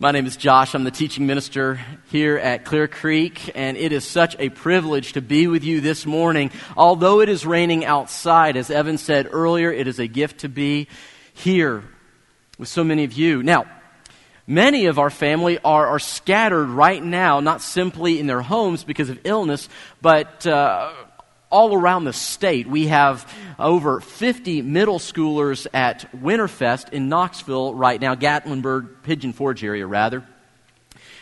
My name is Josh. I'm the teaching minister here at Clear Creek, and it is such a privilege to be with you this morning. Although it is raining outside, as Evan said earlier, it is a gift to be here with so many of you. Now, many of our family are, are scattered right now, not simply in their homes because of illness, but uh, all around the state. We have over 50 middle schoolers at Winterfest in Knoxville right now, Gatlinburg, Pigeon Forge area, rather.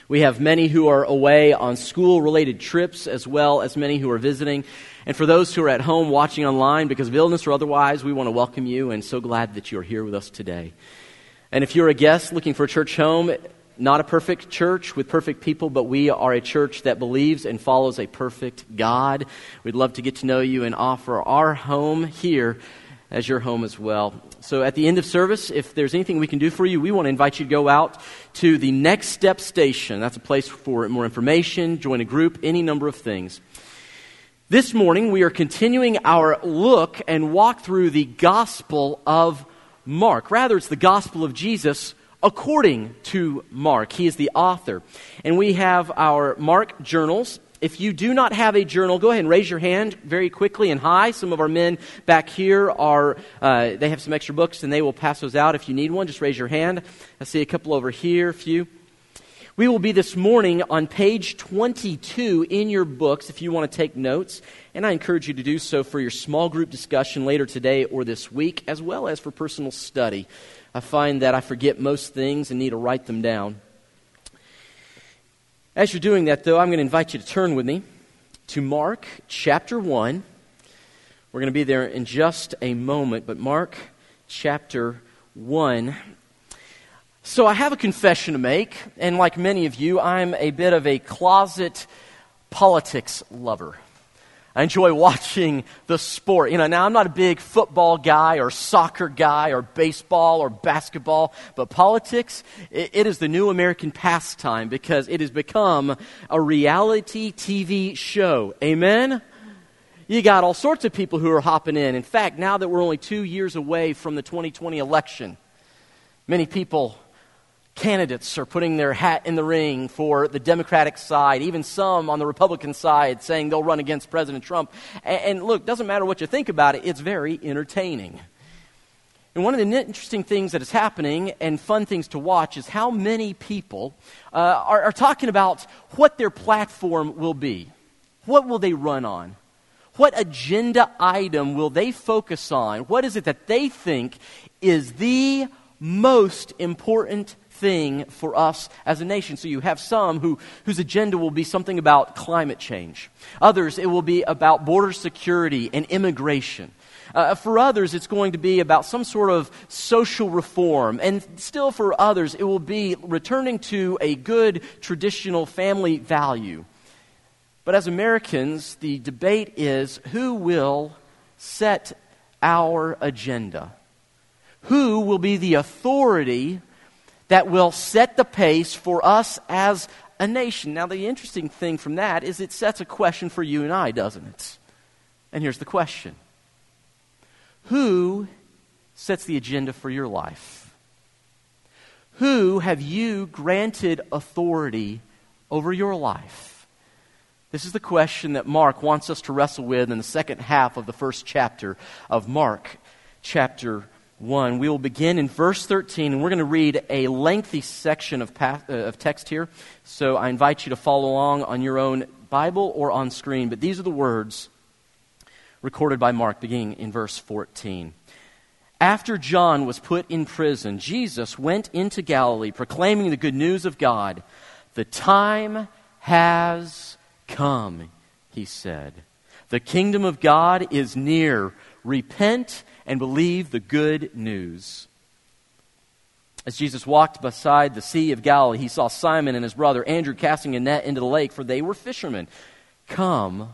We have many who are away on school related trips, as well as many who are visiting. And for those who are at home watching online because of illness or otherwise, we want to welcome you and so glad that you're here with us today. And if you're a guest looking for a church home, not a perfect church with perfect people, but we are a church that believes and follows a perfect God. We'd love to get to know you and offer our home here as your home as well. So at the end of service, if there's anything we can do for you, we want to invite you to go out to the Next Step Station. That's a place for more information, join a group, any number of things. This morning, we are continuing our look and walk through the Gospel of Mark. Rather, it's the Gospel of Jesus according to Mark. He is the author. And we have our Mark journals. If you do not have a journal, go ahead and raise your hand very quickly and high. Some of our men back here are, uh, they have some extra books and they will pass those out. If you need one, just raise your hand. I see a couple over here, a few. We will be this morning on page 22 in your books if you want to take notes. And I encourage you to do so for your small group discussion later today or this week, as well as for personal study. I find that I forget most things and need to write them down. As you're doing that, though, I'm going to invite you to turn with me to Mark chapter 1. We're going to be there in just a moment, but Mark chapter 1. So I have a confession to make, and like many of you, I'm a bit of a closet politics lover. I enjoy watching the sport. You know, now I'm not a big football guy or soccer guy or baseball or basketball, but politics, it, it is the new American pastime because it has become a reality TV show. Amen? You got all sorts of people who are hopping in. In fact, now that we're only two years away from the 2020 election, many people candidates are putting their hat in the ring for the Democratic side, even some on the Republican side saying they'll run against President Trump. And, look, doesn't matter what you think about it, it's very entertaining. And one of the interesting things that is happening and fun things to watch is how many people uh, are, are talking about what their platform will be. What will they run on? What agenda item will they focus on? What is it that they think is the most important thing for us as a nation. So you have some who, whose agenda will be something about climate change. Others, it will be about border security and immigration. Uh, for others, it's going to be about some sort of social reform. And still for others, it will be returning to a good traditional family value. But as Americans, the debate is who will set our agenda? Who will be the authority that will set the pace for us as a nation. Now, the interesting thing from that is it sets a question for you and I, doesn't it? And here's the question Who sets the agenda for your life? Who have you granted authority over your life? This is the question that Mark wants us to wrestle with in the second half of the first chapter of Mark, chapter 1. We will begin in verse 13, and we're going to read a lengthy section of, uh, of text here. So I invite you to follow along on your own Bible or on screen. But these are the words recorded by Mark, beginning in verse 14. After John was put in prison, Jesus went into Galilee proclaiming the good news of God. The time has come, he said. The kingdom of God is near. Repent and believe the good news. As Jesus walked beside the Sea of Galilee, he saw Simon and his brother Andrew casting a net into the lake, for they were fishermen. Come,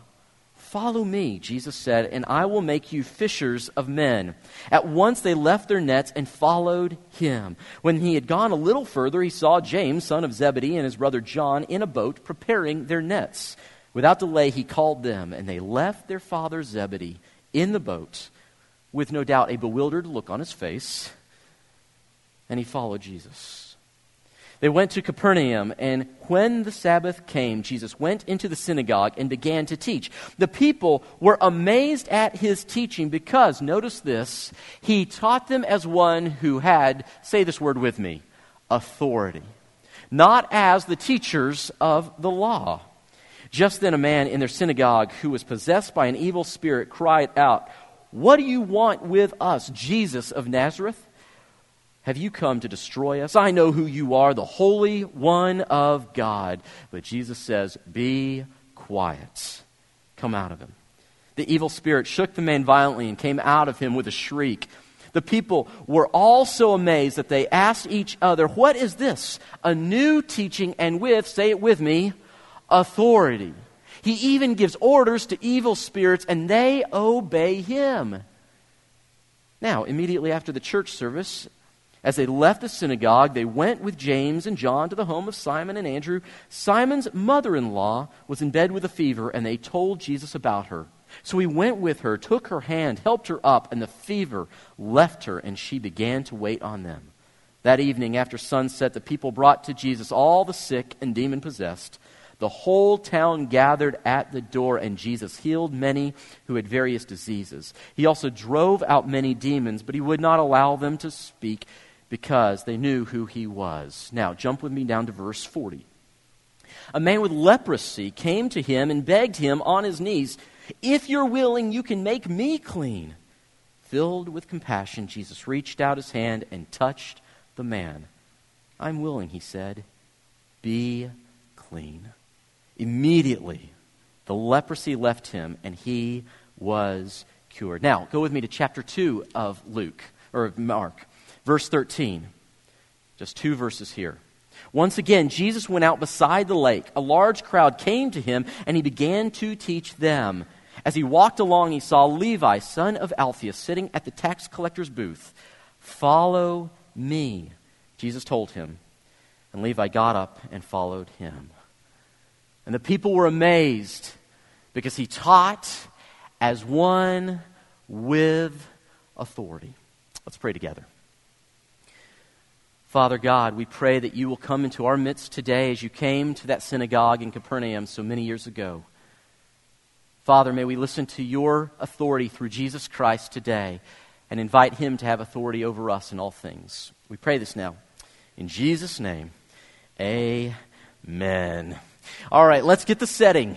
follow me, Jesus said, and I will make you fishers of men. At once they left their nets and followed him. When he had gone a little further, he saw James, son of Zebedee, and his brother John in a boat preparing their nets. Without delay, he called them, and they left their father Zebedee in the boat with no doubt a bewildered look on his face, and he followed Jesus. They went to Capernaum, and when the Sabbath came, Jesus went into the synagogue and began to teach. The people were amazed at his teaching because, notice this, he taught them as one who had, say this word with me, authority, not as the teachers of the law. Just then, a man in their synagogue who was possessed by an evil spirit cried out, What do you want with us, Jesus of Nazareth? Have you come to destroy us? I know who you are, the Holy One of God. But Jesus says, Be quiet. Come out of him. The evil spirit shook the man violently and came out of him with a shriek. The people were all so amazed that they asked each other, What is this? A new teaching, and with, say it with me, authority. He even gives orders to evil spirits, and they obey him. Now, immediately after the church service, as they left the synagogue, they went with James and John to the home of Simon and Andrew. Simon's mother in law was in bed with a fever, and they told Jesus about her. So he went with her, took her hand, helped her up, and the fever left her, and she began to wait on them. That evening, after sunset, the people brought to Jesus all the sick and demon possessed. The whole town gathered at the door, and Jesus healed many who had various diseases. He also drove out many demons, but he would not allow them to speak because they knew who he was. Now, jump with me down to verse 40. A man with leprosy came to him and begged him on his knees, If you're willing, you can make me clean. Filled with compassion, Jesus reached out his hand and touched the man. I'm willing, he said. Be clean. Immediately, the leprosy left him and he was cured. Now, go with me to chapter 2 of Luke, or of Mark. Verse 13. Just two verses here. Once again, Jesus went out beside the lake. A large crowd came to him, and he began to teach them. As he walked along, he saw Levi, son of Alphaeus, sitting at the tax collector's booth. Follow me, Jesus told him. And Levi got up and followed him. And the people were amazed because he taught as one with authority. Let's pray together. Father God, we pray that you will come into our midst today as you came to that synagogue in Capernaum so many years ago. Father, may we listen to your authority through Jesus Christ today and invite him to have authority over us in all things. We pray this now. In Jesus' name, amen. All right, let's get the setting.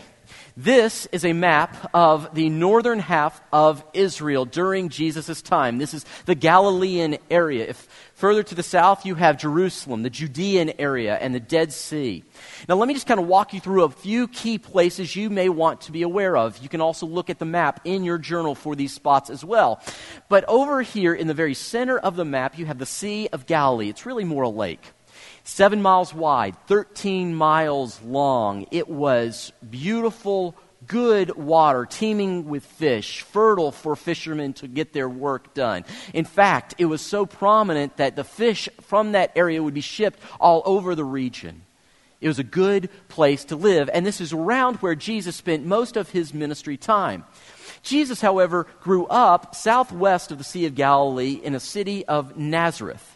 This is a map of the northern half of Israel during Jesus' time. This is the Galilean area. If further to the south, you have Jerusalem, the Judean area, and the Dead Sea. Now, let me just kind of walk you through a few key places you may want to be aware of. You can also look at the map in your journal for these spots as well. But over here in the very center of the map, you have the Sea of Galilee. It's really more a lake seven miles wide, 13 miles long. It was beautiful, good water, teeming with fish, fertile for fishermen to get their work done. In fact, it was so prominent that the fish from that area would be shipped all over the region. It was a good place to live, and this is around where Jesus spent most of his ministry time. Jesus, however, grew up southwest of the Sea of Galilee in a city of Nazareth.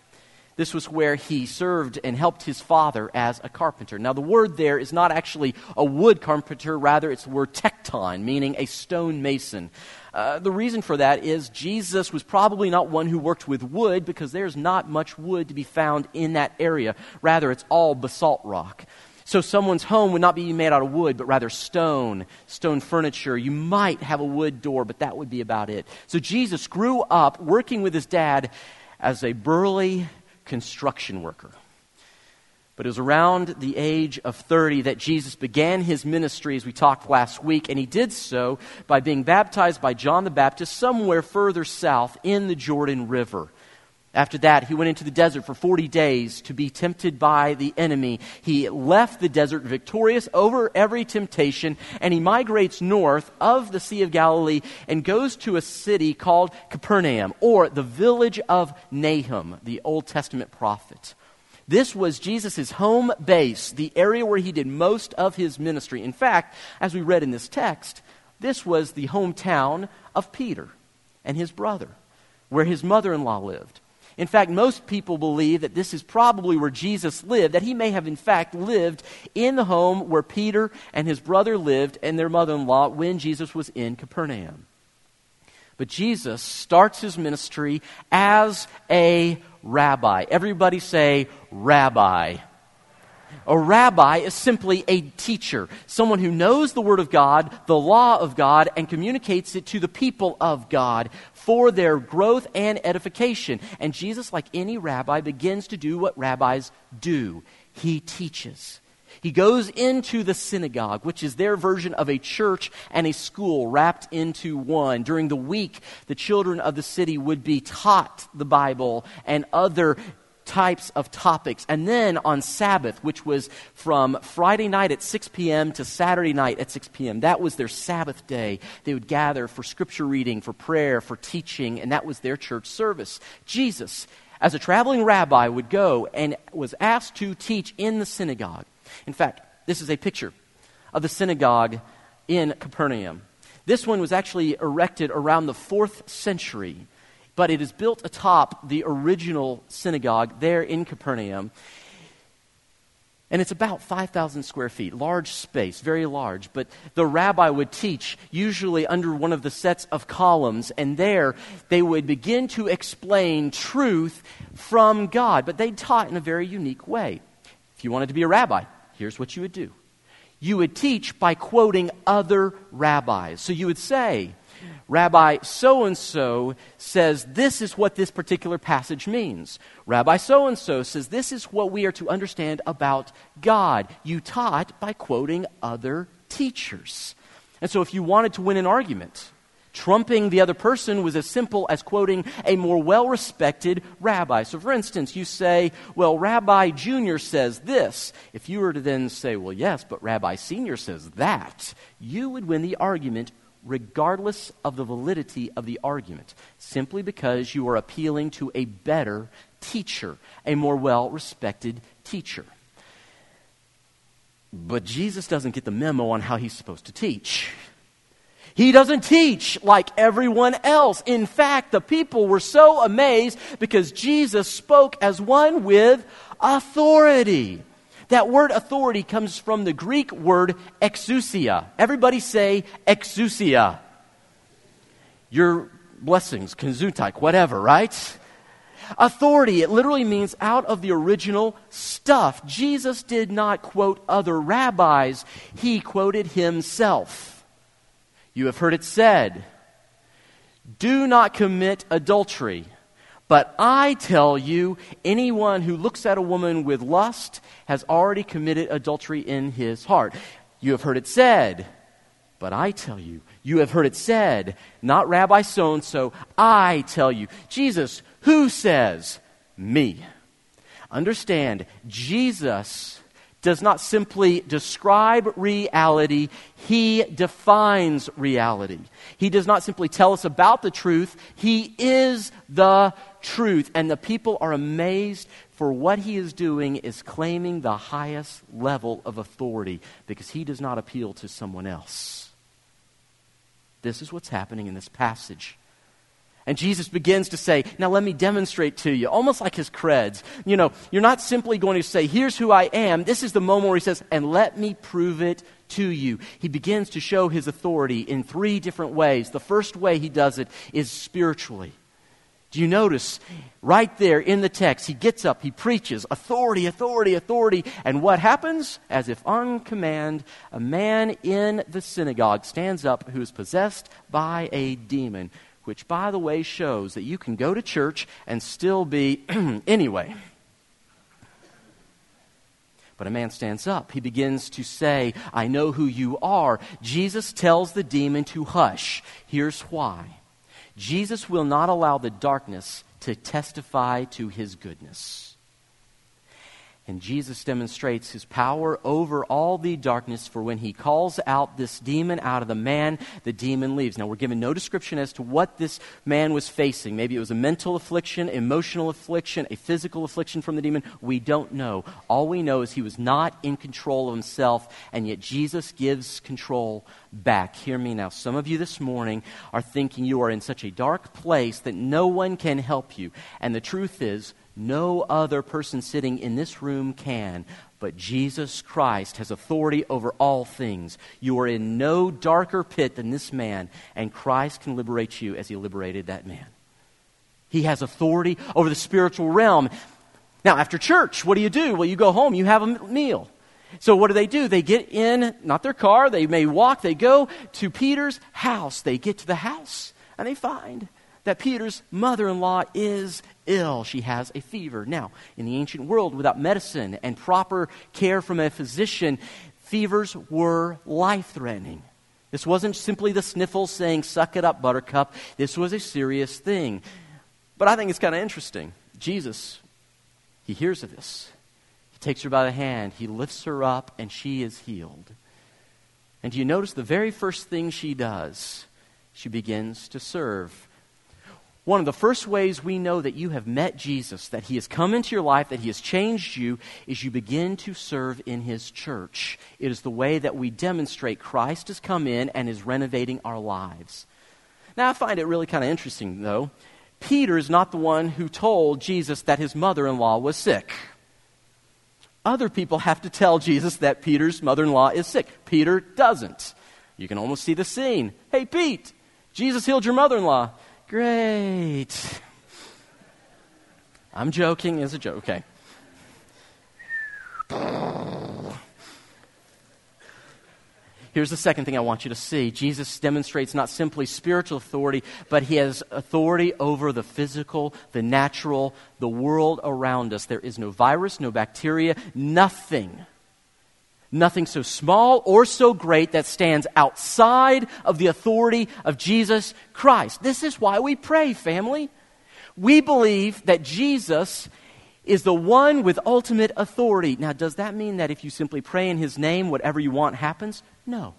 This was where he served and helped his father as a carpenter. Now, the word there is not actually a wood carpenter, rather, it's the word tekton, meaning a stonemason. Uh, the reason for that is Jesus was probably not one who worked with wood because there's not much wood to be found in that area. Rather, it's all basalt rock. So someone's home would not be made out of wood, but rather stone, stone furniture. You might have a wood door, but that would be about it. So Jesus grew up working with his dad as a burly construction worker. But it was around the age of 30 that Jesus began his ministry, as we talked last week, and he did so by being baptized by John the Baptist somewhere further south in the Jordan River. After that, he went into the desert for 40 days to be tempted by the enemy. He left the desert victorious over every temptation, and he migrates north of the Sea of Galilee and goes to a city called Capernaum, or the village of Nahum, the Old Testament prophet. This was Jesus' home base, the area where he did most of his ministry. In fact, as we read in this text, this was the hometown of Peter and his brother, where his mother in law lived. In fact, most people believe that this is probably where Jesus lived, that he may have, in fact, lived in the home where Peter and his brother lived and their mother in law when Jesus was in Capernaum. But Jesus starts his ministry as a rabbi. Everybody say, rabbi. A rabbi is simply a teacher, someone who knows the Word of God, the law of God, and communicates it to the people of God for their growth and edification. And Jesus, like any rabbi, begins to do what rabbis do he teaches. He goes into the synagogue, which is their version of a church and a school wrapped into one. During the week, the children of the city would be taught the Bible and other types of topics. And then on Sabbath, which was from Friday night at 6 p.m. to Saturday night at 6 p.m., that was their Sabbath day. They would gather for scripture reading, for prayer, for teaching, and that was their church service. Jesus, as a traveling rabbi, would go and was asked to teach in the synagogue. In fact, this is a picture of the synagogue in Capernaum. This one was actually erected around the fourth century but it is built atop the original synagogue there in Capernaum. And it's about 5,000 square feet, large space, very large. But the rabbi would teach, usually under one of the sets of columns, and there they would begin to explain truth from God. But they taught in a very unique way. If you wanted to be a rabbi, here's what you would do you would teach by quoting other rabbis. So you would say, Rabbi so and so says this is what this particular passage means. Rabbi so and so says this is what we are to understand about God. You taught by quoting other teachers. And so if you wanted to win an argument, trumping the other person was as simple as quoting a more well respected rabbi. So, for instance, you say, Well, Rabbi Junior says this. If you were to then say, Well, yes, but Rabbi Senior says that, you would win the argument regardless of the validity of the argument, simply because you are appealing to a better teacher, a more well respected teacher. But Jesus doesn't get the memo on how he's supposed to teach. He doesn't teach like everyone else. In fact, the people were so amazed because Jesus spoke as one with authority. That word authority comes from the Greek word exousia. Everybody say exousia. Your blessings, konzutai, whatever, right? Authority, it literally means out of the original stuff. Jesus did not quote other rabbis, he quoted himself. You have heard it said, Do not commit adultery. But I tell you, anyone who looks at a woman with lust has already committed adultery in his heart. You have heard it said, but I tell you, you have heard it said, not Rabbi so and so, I tell you. Jesus, who says? Me. Understand, Jesus does not simply describe reality, he defines reality. He does not simply tell us about the truth, he is the truth. And the people are amazed for what he is doing is claiming the highest level of authority because he does not appeal to someone else. This is what's happening in this passage. And Jesus begins to say, Now let me demonstrate to you, almost like his creds. You know, you're not simply going to say, Here's who I am. This is the moment where he says, And let me prove it to you. He begins to show his authority in three different ways. The first way he does it is spiritually. Do you notice right there in the text, he gets up, he preaches authority, authority, authority. And what happens? As if on command, a man in the synagogue stands up who is possessed by a demon, which, by the way, shows that you can go to church and still be anyway. But a man stands up. He begins to say, I know who you are. Jesus tells the demon to hush. Here's why Jesus will not allow the darkness to testify to his goodness. And Jesus demonstrates his power over all the darkness, for when he calls out this demon out of the man, the demon leaves. Now, we're given no description as to what this man was facing. Maybe it was a mental affliction, emotional affliction, a physical affliction from the demon. We don't know. All we know is he was not in control of himself, and yet Jesus gives control back. Hear me now. Some of you this morning are thinking you are in such a dark place that no one can help you. And the truth is, no other person sitting in this room can, but Jesus Christ has authority over all things. You are in no darker pit than this man, and Christ can liberate you as he liberated that man. He has authority over the spiritual realm. Now, after church, what do you do? Well, you go home, you have a meal. So, what do they do? They get in, not their car, they may walk, they go to Peter's house. They get to the house, and they find that Peter's mother in law is ill. She has a fever. Now, in the ancient world, without medicine and proper care from a physician, fevers were life threatening. This wasn't simply the sniffles saying, suck it up, buttercup. This was a serious thing. But I think it's kind of interesting. Jesus, he hears of this. He takes her by the hand, he lifts her up, and she is healed. And do you notice the very first thing she does? She begins to serve one of the first ways we know that you have met Jesus, that he has come into your life, that he has changed you, is you begin to serve in his church. It is the way that we demonstrate Christ has come in and is renovating our lives. Now, I find it really kind of interesting, though. Peter is not the one who told Jesus that his mother in law was sick. Other people have to tell Jesus that Peter's mother in law is sick. Peter doesn't. You can almost see the scene. Hey, Pete, Jesus healed your mother in law. Great. I'm joking as a joke. Okay. Here's the second thing I want you to see. Jesus demonstrates not simply spiritual authority, but he has authority over the physical, the natural, the world around us. There is no virus, no bacteria, nothing Nothing so small or so great that stands outside of the authority of Jesus Christ. This is why we pray, family. We believe that Jesus is the one with ultimate authority. Now, does that mean that if you simply pray in his name, whatever you want happens? No.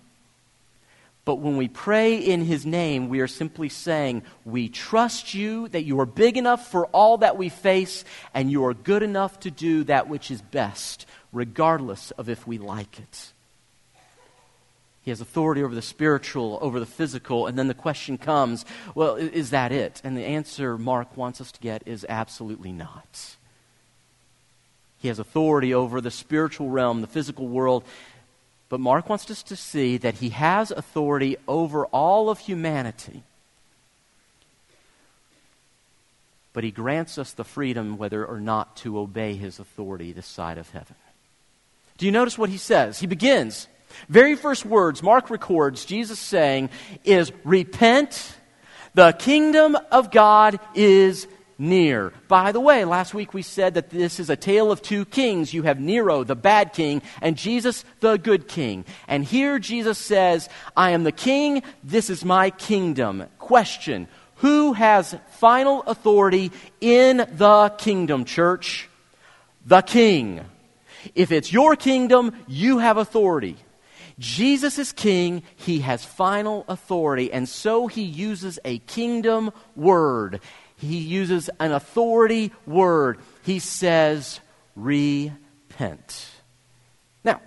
But when we pray in his name, we are simply saying, We trust you that you are big enough for all that we face, and you are good enough to do that which is best regardless of if we like it. He has authority over the spiritual, over the physical, and then the question comes well, is that it? And the answer Mark wants us to get is absolutely not. He has authority over the spiritual realm, the physical world, but Mark wants us to see that he has authority over all of humanity. But he grants us the freedom whether or not to obey his authority this side of heaven. Do you notice what he says? He begins. Very first words Mark records Jesus saying is, Repent, the kingdom of God is near. By the way, last week we said that this is a tale of two kings. You have Nero, the bad king, and Jesus, the good king. And here Jesus says, I am the king, this is my kingdom. Question Who has final authority in the kingdom, church? The king. If it's your kingdom, you have authority. Jesus is king, he has final authority, and so he uses a kingdom word. He uses an authority word. He says, repent. Now,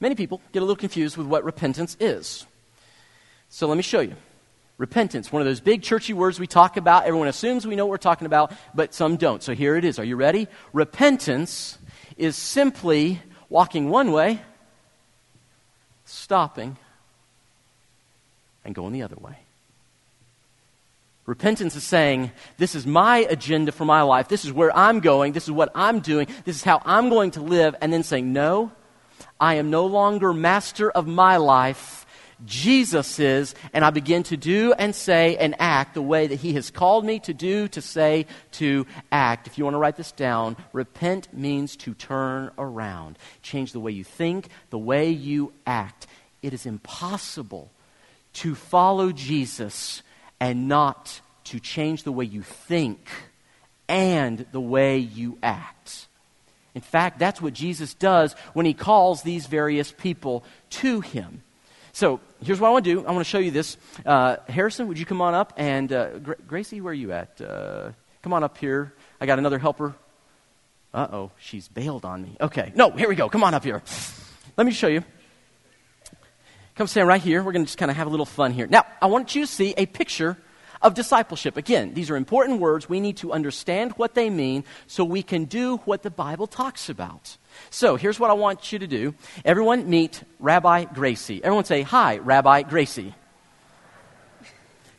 many people get a little confused with what repentance is. So let me show you. Repentance, one of those big churchy words we talk about. Everyone assumes we know what we're talking about, but some don't. So here it is. Are you ready? Repentance is simply walking one way, stopping, and going the other way. Repentance is saying, This is my agenda for my life. This is where I'm going. This is what I'm doing. This is how I'm going to live. And then saying, No, I am no longer master of my life. Jesus is, and I begin to do and say and act the way that He has called me to do, to say, to act. If you want to write this down, repent means to turn around, change the way you think, the way you act. It is impossible to follow Jesus and not to change the way you think and the way you act. In fact, that's what Jesus does when he calls these various people to him. So here's what I want to do. I want to show you this. Uh, Harrison, would you come on up? And uh, Gra- Gracie, where are you at? Uh, come on up here. I got another helper. Uh oh, she's bailed on me. Okay, no, here we go. Come on up here. Let me show you. Come stand right here. We're going to just kind of have a little fun here. Now, I want you to see a picture of discipleship. Again, these are important words. We need to understand what they mean so we can do what the Bible talks about. So here's what I want you to do. Everyone meet Rabbi Gracie. Everyone say, Hi, Rabbi Gracie.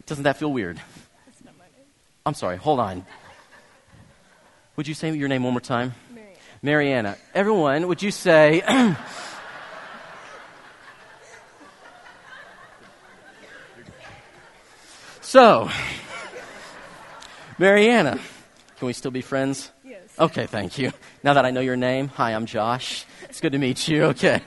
Doesn't that feel weird? I'm sorry, hold on. Would you say your name one more time? Mariana. Mariana. Everyone, would you say, So, Mariana, can we still be friends? Okay, thank you. Now that I know your name, hi, I'm Josh. It's good to meet you. Okay.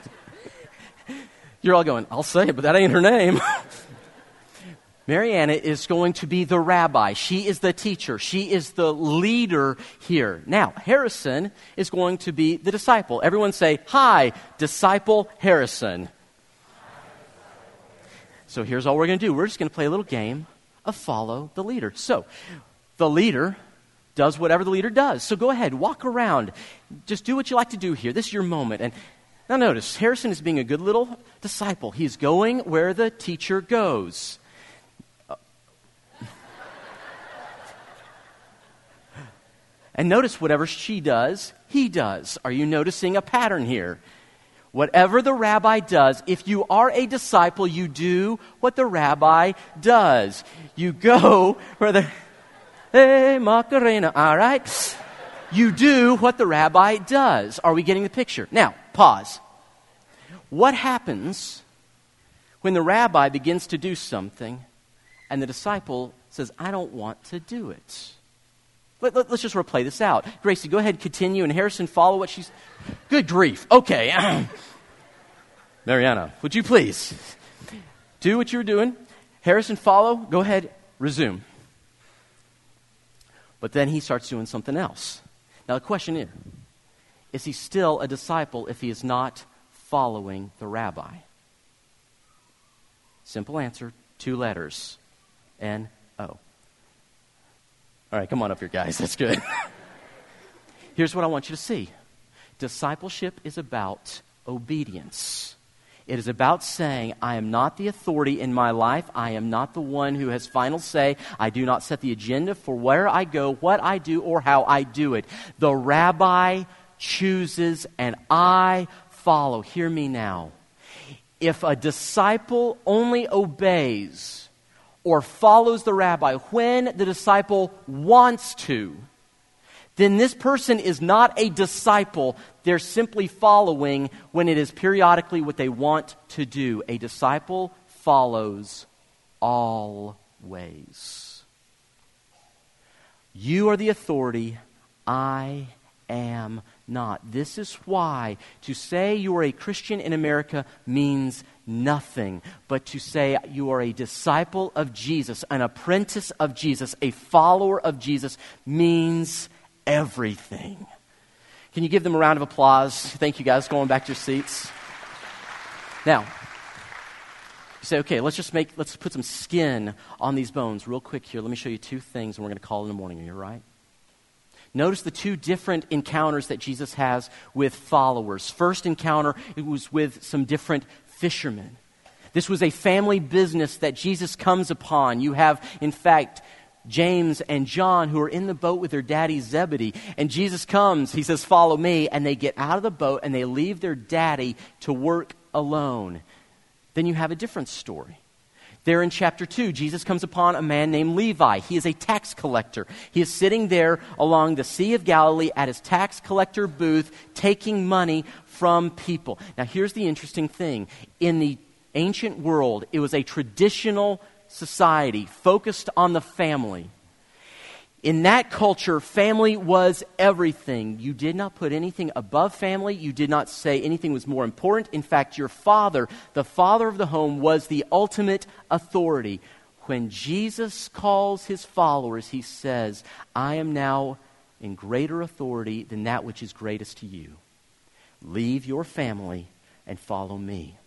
You're all going, I'll say it, but that ain't her name. Mariana is going to be the rabbi. She is the teacher. She is the leader here. Now, Harrison is going to be the disciple. Everyone say, Hi, disciple Harrison. So here's all we're going to do. We're just going to play a little game of follow the leader. So, the leader does whatever the leader does. So go ahead, walk around. Just do what you like to do here. This is your moment. And now notice, Harrison is being a good little disciple. He's going where the teacher goes. And notice whatever she does, he does. Are you noticing a pattern here? Whatever the rabbi does, if you are a disciple, you do what the rabbi does. You go where the. Hey, Macarena, all right? You do what the rabbi does. Are we getting the picture? Now, pause. What happens when the rabbi begins to do something and the disciple says, I don't want to do it? Let, us let, just replay this out. Gracie, go ahead, continue, and Harrison, follow what she's. Good grief. Okay. Mariana, would you please do what you're doing? Harrison, follow. Go ahead, resume. But then he starts doing something else. Now, the question is is he still a disciple if he is not following the rabbi? Simple answer two letters N O. All right, come on up here, guys. That's good. Here's what I want you to see discipleship is about obedience. It is about saying, I am not the authority in my life. I am not the one who has final say. I do not set the agenda for where I go, what I do, or how I do it. The rabbi chooses and I follow. Hear me now. If a disciple only obeys or follows the rabbi when the disciple wants to, then this person is not a disciple. They're simply following when it is periodically what they want to do. A disciple follows always. You are the authority. I am not. This is why to say you are a Christian in America means nothing, but to say you are a disciple of Jesus, an apprentice of Jesus, a follower of Jesus means everything. Can you give them a round of applause? Thank you guys. Going back to your seats. Now, you say, okay, let's just make, let's put some skin on these bones real quick here. Let me show you two things, and we're going to call it in the morning. Are you right? Notice the two different encounters that Jesus has with followers. First encounter, it was with some different fishermen. This was a family business that Jesus comes upon. You have, in fact, James and John who are in the boat with their daddy Zebedee. And Jesus comes, he says, Follow me. And they get out of the boat and they leave their daddy to work alone. Then you have a different story. There in chapter 2, Jesus comes upon a man named Levi. He is a tax collector. He is sitting there along the Sea of Galilee at his tax collector booth taking money from people. Now, here's the interesting thing. In the ancient world, it was a traditional society focused on the family. In that culture, family was everything. You did not put anything above family. You did not say anything was more important. In fact, your father, the father of the home, was the ultimate authority. When Jesus calls his followers, he says, I am now in greater authority than that which is greatest to you. Leave your family and follow me.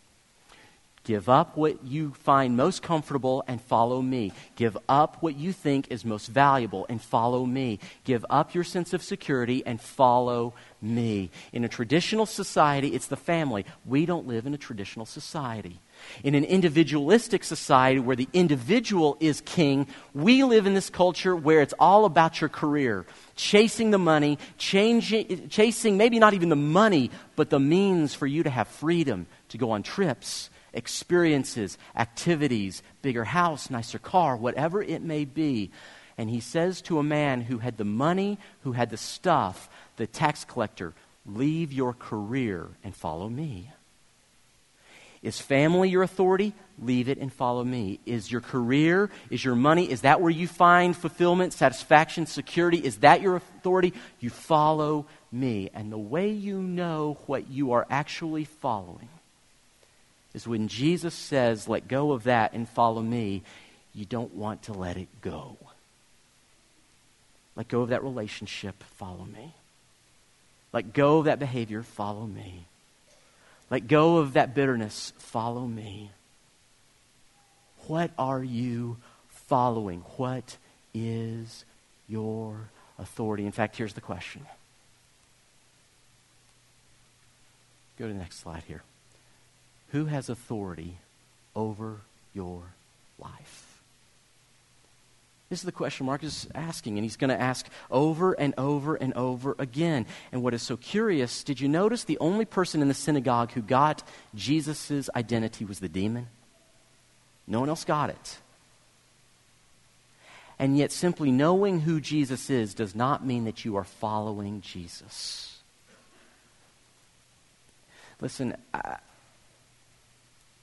Give up what you find most comfortable and follow me. Give up what you think is most valuable and follow me. Give up your sense of security and follow me. In a traditional society, it's the family. We don't live in a traditional society. In an individualistic society where the individual is king, we live in this culture where it's all about your career, chasing the money, changing, chasing maybe not even the money, but the means for you to have freedom to go on trips experiences, activities, bigger house, nicer car, whatever it may be. And he says to a man who had the money, who had the stuff, the tax collector, leave your career and follow me. Is family your authority? Leave it and follow me. Is your career, is your money, is that where you find fulfillment, satisfaction, security? Is that your authority? You follow me. And the way you know what you are actually following is when Jesus says, let go of that and follow me, you don't want to let it go. Let go of that relationship, follow me. Let go of that behavior, follow me. Let go of that bitterness, follow me. What are you following? What is your authority? In fact, here's the question. Go to the next slide here. Who has authority over your life? This is the question Mark is asking, and he's going to ask over and over and over again. And what is so curious, did you notice the only person in the synagogue who got Jesus' identity was the demon? No one else got it. And yet, simply knowing who Jesus is does not mean that you are following Jesus. Listen, I,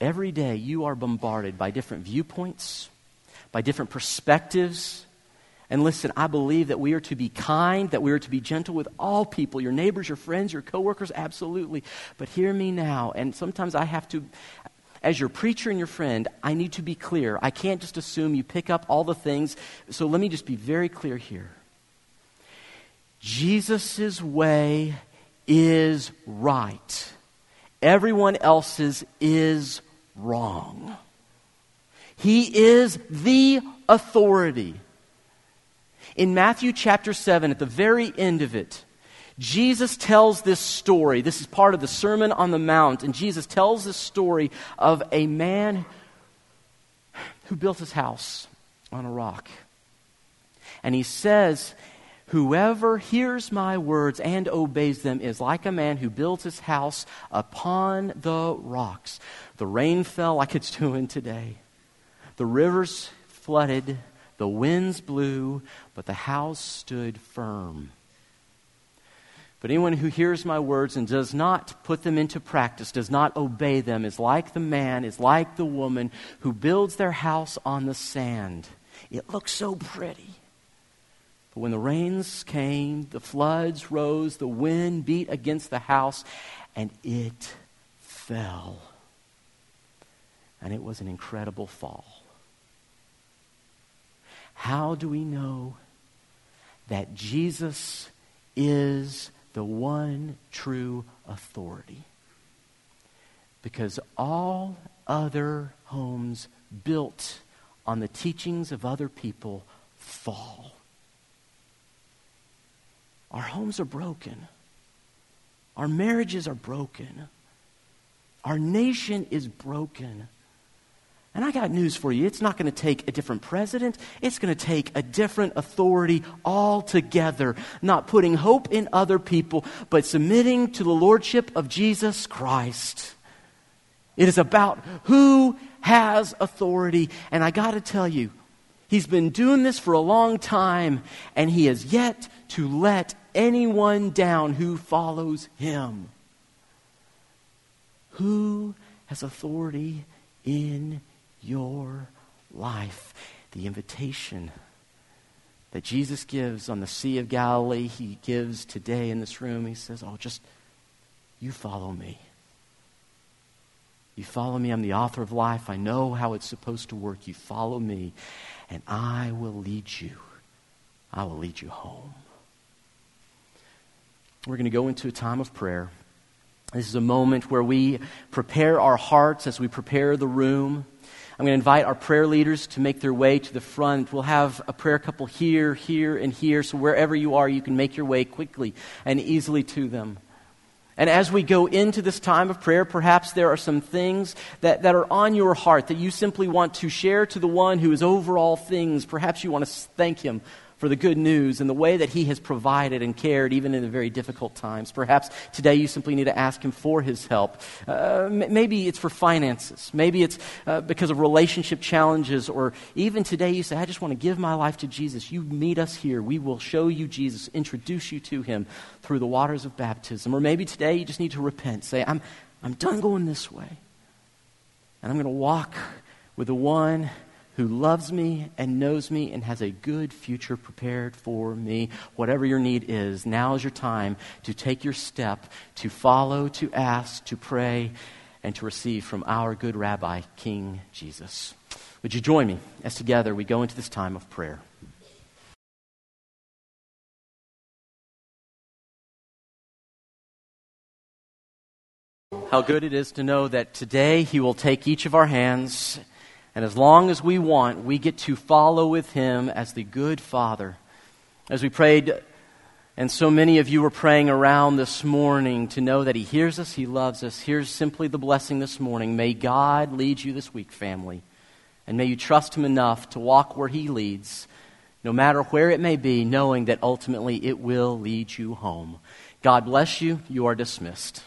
Every day you are bombarded by different viewpoints, by different perspectives. And listen, I believe that we are to be kind, that we are to be gentle with all people, your neighbors, your friends, your coworkers, absolutely. But hear me now, and sometimes I have to as your preacher and your friend, I need to be clear. I can't just assume you pick up all the things. So let me just be very clear here. Jesus' way is right. Everyone else's is wrong. He is the authority. In Matthew chapter 7, at the very end of it, Jesus tells this story. This is part of the Sermon on the Mount. And Jesus tells this story of a man who built his house on a rock. And he says Whoever hears my words and obeys them is like a man who builds his house upon the rocks. The rain fell like it's doing today. The rivers flooded. The winds blew, but the house stood firm. But anyone who hears my words and does not put them into practice, does not obey them, is like the man, is like the woman who builds their house on the sand. It looks so pretty. But when the rains came, the floods rose, the wind beat against the house, and it fell. And it was an incredible fall. How do we know that Jesus is the one true authority? Because all other homes built on the teachings of other people fall. Our homes are broken. Our marriages are broken. Our nation is broken. And I got news for you. It's not going to take a different president. It's going to take a different authority altogether. Not putting hope in other people, but submitting to the lordship of Jesus Christ. It is about who has authority. And I got to tell you, he's been doing this for a long time, and he has yet to let anyone down who follows him. Who has authority in your life? The invitation that Jesus gives on the Sea of Galilee, he gives today in this room. He says, Oh, just you follow me. You follow me. I'm the author of life. I know how it's supposed to work. You follow me, and I will lead you. I will lead you home. We're going to go into a time of prayer. This is a moment where we prepare our hearts as we prepare the room. I'm going to invite our prayer leaders to make their way to the front. We'll have a prayer couple here, here, and here, so wherever you are, you can make your way quickly and easily to them. And as we go into this time of prayer, perhaps there are some things that, that are on your heart that you simply want to share to the one who is over all things. Perhaps you want to thank him for the good news and the way that He has provided and cared even in the very difficult times. Perhaps today you simply need to ask Him for His help. Uh, maybe it's for finances. Maybe it's uh, because of relationship challenges. Or even today you say, I just want to give my life to Jesus. You meet us here. We will show you Jesus, introduce you to Him through the waters of baptism. Or maybe today you just need to repent. Say, I'm, I'm done going this way. And I'm going to walk with the one who loves me and knows me and has a good future prepared for me. Whatever your need is, now is your time to take your step, to follow, to ask, to pray, and to receive from our good Rabbi, King Jesus. Would you join me as together we go into this time of prayer? How good it is to know that today He will take each of our hands and as long as we want, we get to follow with him as the good Father. As we prayed, and so many of you were praying around this morning to know that he hears us, he loves us. Here's simply the blessing this morning. May God lead you this week, family. And may you trust him enough to walk where he leads, no matter where it may be, knowing that ultimately it will lead you home. God bless you. You are dismissed.